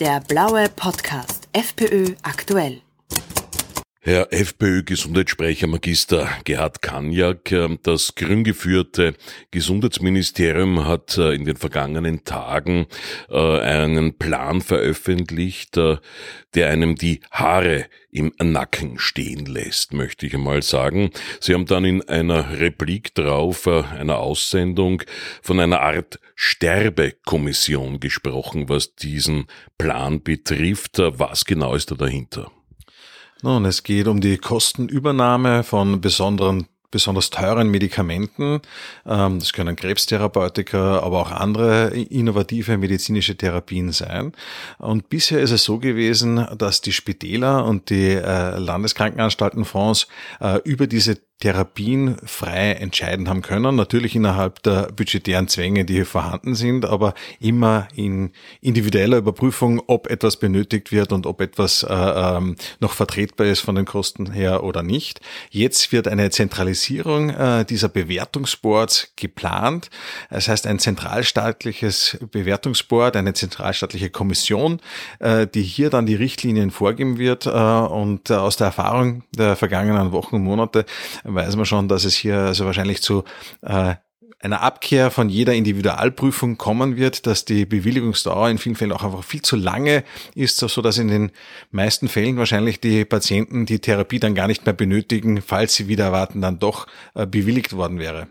Der blaue Podcast FPÖ aktuell. Herr FPÖ-Gesundheitssprecher Magister Gerhard Kanjak, ähm, das grün geführte Gesundheitsministerium hat äh, in den vergangenen Tagen äh, einen Plan veröffentlicht, äh, der einem die Haare im Nacken stehen lässt, möchte ich einmal sagen. Sie haben dann in einer Replik drauf, einer Aussendung, von einer Art Sterbekommission gesprochen, was diesen Plan betrifft. Was genau ist da dahinter? Nun, es geht um die Kostenübernahme von besonderen besonders teuren Medikamenten. Ähm, das können Krebstherapeutika, aber auch andere innovative medizinische Therapien sein. Und bisher ist es so gewesen, dass die Spitäler und die äh, Landeskrankenanstaltenfonds äh, über diese Therapien frei entscheiden haben können. Natürlich innerhalb der budgetären Zwänge, die hier vorhanden sind, aber immer in individueller Überprüfung, ob etwas benötigt wird und ob etwas äh, ähm, noch vertretbar ist von den Kosten her oder nicht. Jetzt wird eine Zentralisierung äh, dieser Bewertungsboards geplant. Das heißt, ein zentralstaatliches Bewertungsboard, eine zentralstaatliche Kommission, äh, die hier dann die Richtlinien vorgeben wird. Äh, und äh, aus der Erfahrung der vergangenen Wochen und Monate weiß man schon, dass es hier also wahrscheinlich zu äh, einer Abkehr von jeder Individualprüfung kommen wird, dass die Bewilligungsdauer in vielen Fällen auch einfach viel zu lange ist, so dass in den meisten Fällen wahrscheinlich die Patienten die Therapie dann gar nicht mehr benötigen, falls sie wieder erwarten dann doch äh, bewilligt worden wäre.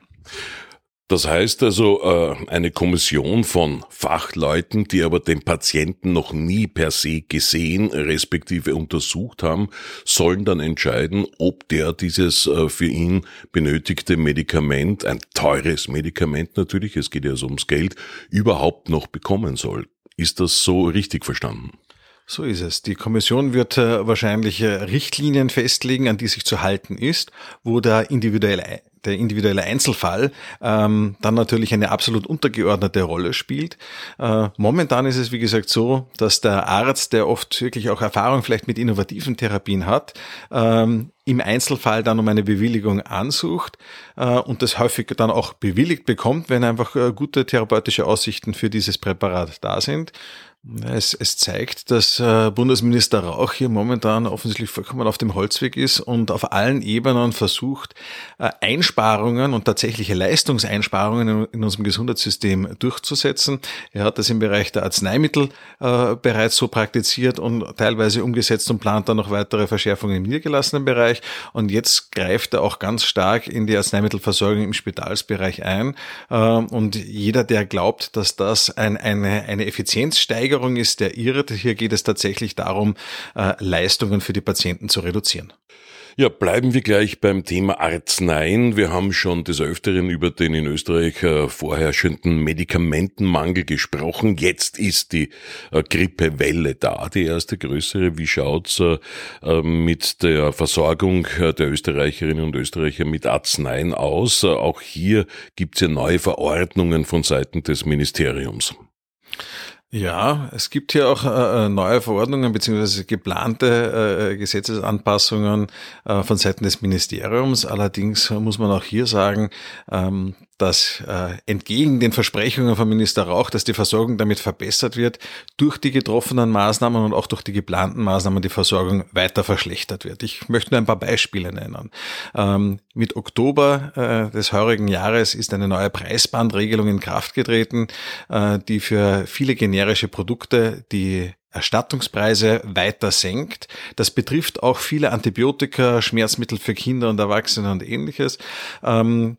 Das heißt also, äh, eine Kommission von Fachleuten, die aber den Patienten noch nie per se gesehen, respektive untersucht haben, sollen dann entscheiden, ob der dieses äh, für ihn benötigte Medikament, ein teures Medikament natürlich, es geht ja so ums Geld, überhaupt noch bekommen soll. Ist das so richtig verstanden? So ist es. Die Kommission wird äh, wahrscheinlich Richtlinien festlegen, an die sich zu halten ist, wo der individuelle der individuelle Einzelfall ähm, dann natürlich eine absolut untergeordnete Rolle spielt. Äh, momentan ist es, wie gesagt, so, dass der Arzt, der oft wirklich auch Erfahrung vielleicht mit innovativen Therapien hat, ähm, im Einzelfall dann um eine Bewilligung ansucht äh, und das häufig dann auch bewilligt bekommt, wenn einfach äh, gute therapeutische Aussichten für dieses Präparat da sind. Es, es zeigt, dass äh, Bundesminister Rauch hier momentan offensichtlich vollkommen auf dem Holzweg ist und auf allen Ebenen versucht, äh, Einsparungen und tatsächliche Leistungseinsparungen in, unserem Gesundheitssystem durchzusetzen. Er hat das im Bereich der Arzneimittel äh, bereits so praktiziert und teilweise umgesetzt und plant dann noch weitere Verschärfungen im niedergelassenen Bereich. Und jetzt greift er auch ganz stark in die Arzneimittelversorgung im Spitalsbereich ein. Äh, und jeder, der glaubt, dass das ein, eine, eine Effizienzsteigerung Steigerung ist, der irrt. Hier geht es tatsächlich darum, äh, Leistungen für die Patienten zu reduzieren. Ja, bleiben wir gleich beim Thema Arzneien. Wir haben schon des Öfteren über den in Österreich äh, vorherrschenden Medikamentenmangel gesprochen. Jetzt ist die äh, Grippewelle da, die erste größere. Wie schaut's mit der Versorgung der Österreicherinnen und Österreicher mit Arzneien aus? Auch hier gibt's ja neue Verordnungen von Seiten des Ministeriums. Ja, es gibt hier auch äh, äh, neue Verordnungen beziehungsweise geplante äh, Gesetzesanpassungen äh, von Seiten des Ministeriums. Allerdings muss man auch hier sagen, ähm, dass äh, entgegen den Versprechungen von Minister Rauch, dass die Versorgung damit verbessert wird, durch die getroffenen Maßnahmen und auch durch die geplanten Maßnahmen die Versorgung weiter verschlechtert wird. Ich möchte nur ein paar Beispiele nennen. Ähm, mit Oktober äh, des heurigen Jahres ist eine neue Preisbandregelung in Kraft getreten, äh, die für viele generische Produkte die Erstattungspreise weiter senkt. Das betrifft auch viele Antibiotika, Schmerzmittel für Kinder und Erwachsene und ähnliches. Ähm,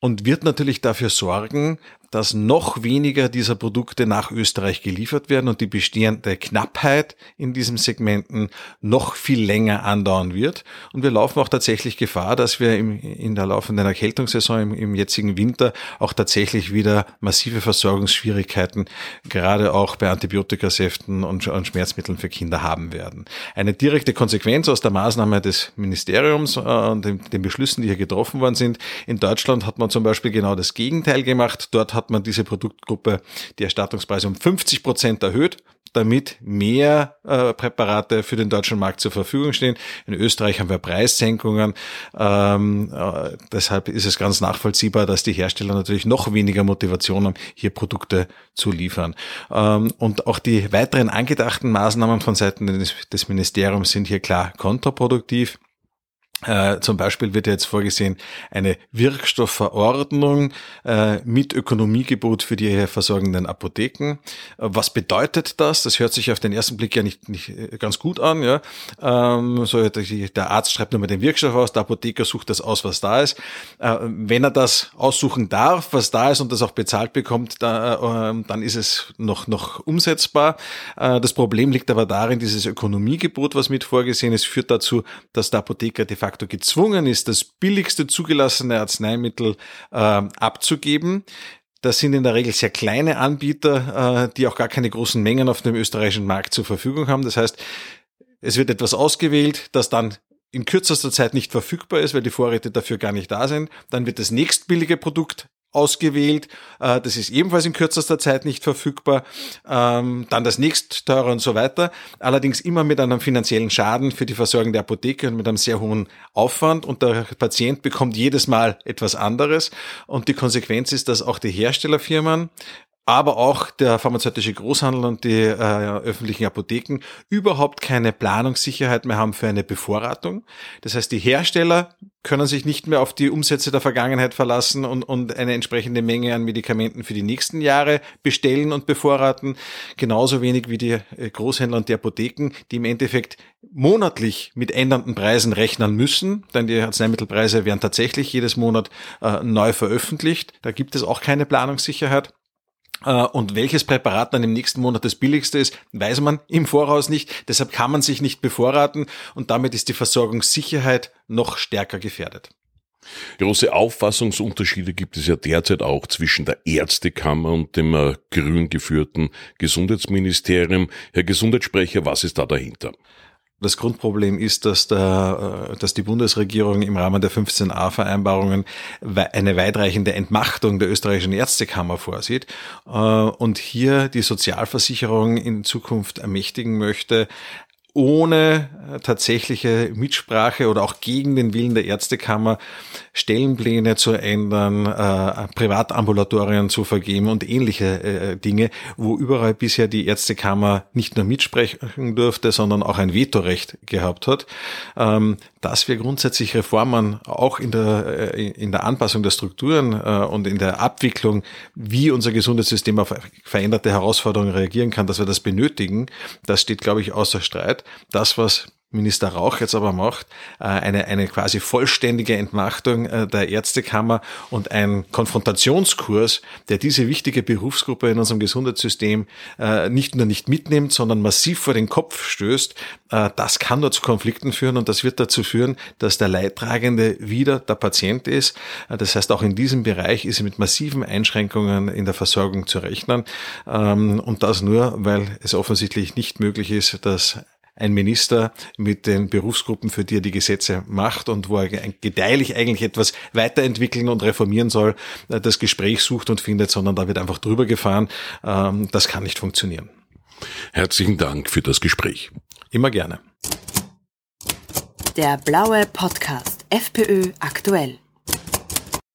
und wird natürlich dafür sorgen, dass noch weniger dieser Produkte nach Österreich geliefert werden und die bestehende Knappheit in diesen Segmenten noch viel länger andauern wird. Und wir laufen auch tatsächlich Gefahr, dass wir im, in der laufenden Erkältungssaison im, im jetzigen Winter auch tatsächlich wieder massive Versorgungsschwierigkeiten, gerade auch bei Antibiotikasäften und, und Schmerzmitteln für Kinder haben werden. Eine direkte Konsequenz aus der Maßnahme des Ministeriums äh, und den, den Beschlüssen, die hier getroffen worden sind. In Deutschland hat man zum Beispiel genau das Gegenteil gemacht. Dort hat man diese Produktgruppe die Erstattungspreise um 50 Prozent erhöht damit mehr äh, Präparate für den deutschen Markt zur Verfügung stehen. In Österreich haben wir Preissenkungen. Ähm, äh, deshalb ist es ganz nachvollziehbar, dass die Hersteller natürlich noch weniger Motivation haben, hier Produkte zu liefern. Ähm, und auch die weiteren angedachten Maßnahmen von Seiten des, des Ministeriums sind hier klar kontraproduktiv. Äh, zum Beispiel wird jetzt vorgesehen eine Wirkstoffverordnung äh, mit Ökonomiegebot für die versorgenden Apotheken. Äh, was bedeutet das? Das hört sich auf den ersten Blick ja nicht, nicht äh, ganz gut an. Ja? Ähm, so, der Arzt schreibt nur mal den Wirkstoff aus, der Apotheker sucht das aus, was da ist. Äh, wenn er das aussuchen darf, was da ist und das auch bezahlt bekommt, da, ähm, dann ist es noch, noch umsetzbar. das Problem liegt aber darin, dieses Ökonomiegebot, was mit vorgesehen ist, führt dazu, dass der Apotheker de facto facto gezwungen ist, das billigste zugelassene Arzneimittel äh, abzugeben. Das sind in der Regel sehr kleine Anbieter, äh, die auch gar keine großen Mengen auf dem österreichischen Markt zur Verfügung haben. Das heißt, es wird etwas ausgewählt, das dann in kürzester Zeit nicht verfügbar ist, weil die Vorräte dafür gar nicht da sind. Dann wird das nächstbillige Produkt ausgewählt. Äh, das ist ebenfalls in kürzester Zeit nicht verfügbar. Ähm, dann das nächst teure und so weiter. Allerdings immer mit einem finanziellen Schaden für die Versorgung der Apotheke und mit einem sehr hohen Aufwand. Und der Patient bekommt jedes Mal etwas anderes. Und die Konsequenz ist, dass auch die Herstellerfirmen aber auch der pharmazeutische Großhandel und die äh, öffentlichen Apotheken überhaupt keine Planungssicherheit mehr haben für eine Bevorratung. Das heißt, die Hersteller können sich nicht mehr auf die Umsätze der Vergangenheit verlassen und, und eine entsprechende Menge an Medikamenten für die nächsten Jahre bestellen und bevorraten. Genauso wenig wie die äh, Großhändler und die Apotheken, die im Endeffekt monatlich mit ändernden Preisen rechnen müssen, denn die Arzneimittelpreise werden tatsächlich jedes Monat äh, neu veröffentlicht. Da gibt es auch keine Planungssicherheit. Äh, und welches Präparat dann im nächsten Monat das billigste ist, weiß man im Voraus nicht. Deshalb kann man sich nicht bevorraten und damit ist die Versorgungssicherheit noch stärker gefährdet. Große Auffassungsunterschiede gibt es ja derzeit auch zwischen der Ärztekammer und dem äh, grün geführten Gesundheitsministerium. Herr Gesundheitssprecher, was ist da dahinter? Das Grundproblem ist, dass, der, äh, dass die Bundesregierung im Rahmen der 15a-Vereinbarungen eine weitreichende Entmachtung der österreichischen Ärztekammer vorsieht äh, und hier die Sozialversicherung in Zukunft ermächtigen möchte, ohne äh, tatsächliche Mitsprache oder auch gegen den Willen der Ärztekammer Stellenpläne zu ändern, äh, Privatambulatorien zu vergeben und ähnliche äh, Dinge, wo überall bisher die Ärztekammer nicht nur mitsprechen durfte, sondern auch ein Vetorecht gehabt hat. Ähm, dass wir grundsätzlich Reformen auch in der, äh, in der Anpassung der Strukturen äh, und in der Abwicklung, wie unser Gesundheitssystem auf veränderte Herausforderungen reagieren kann, dass wir das benötigen, das steht, glaube ich, außer Streit. Das, was Minister Rauch jetzt aber macht, äh, eine, eine quasi vollständige Entmachtung äh, der Ärztekammer und ein Konfrontationskurs, der diese wichtige Berufsgruppe in unserem Gesundheitssystem äh, nicht nur nicht mitnimmt, sondern massiv vor den Kopf stößt, das kann nur zu Konflikten führen und das wird dazu führen, dass der Leidtragende wieder der Patient ist. Das heißt, auch in diesem Bereich ist mit massiven Einschränkungen in der Versorgung zu rechnen ähm, und das nur, weil es offensichtlich nicht möglich ist, dass ein Minister mit den Berufsgruppen, für die er die Gesetze macht und wo er gedeihlich eigentlich etwas weiterentwickeln und reformieren soll, äh, das Gespräch sucht und findet, sondern da wird einfach drüber gefahren. Ähm, das kann nicht funktionieren. Herzlichen Dank für das Gespräch. Immer gerne. Der blaue Podcast FPÖ aktuell.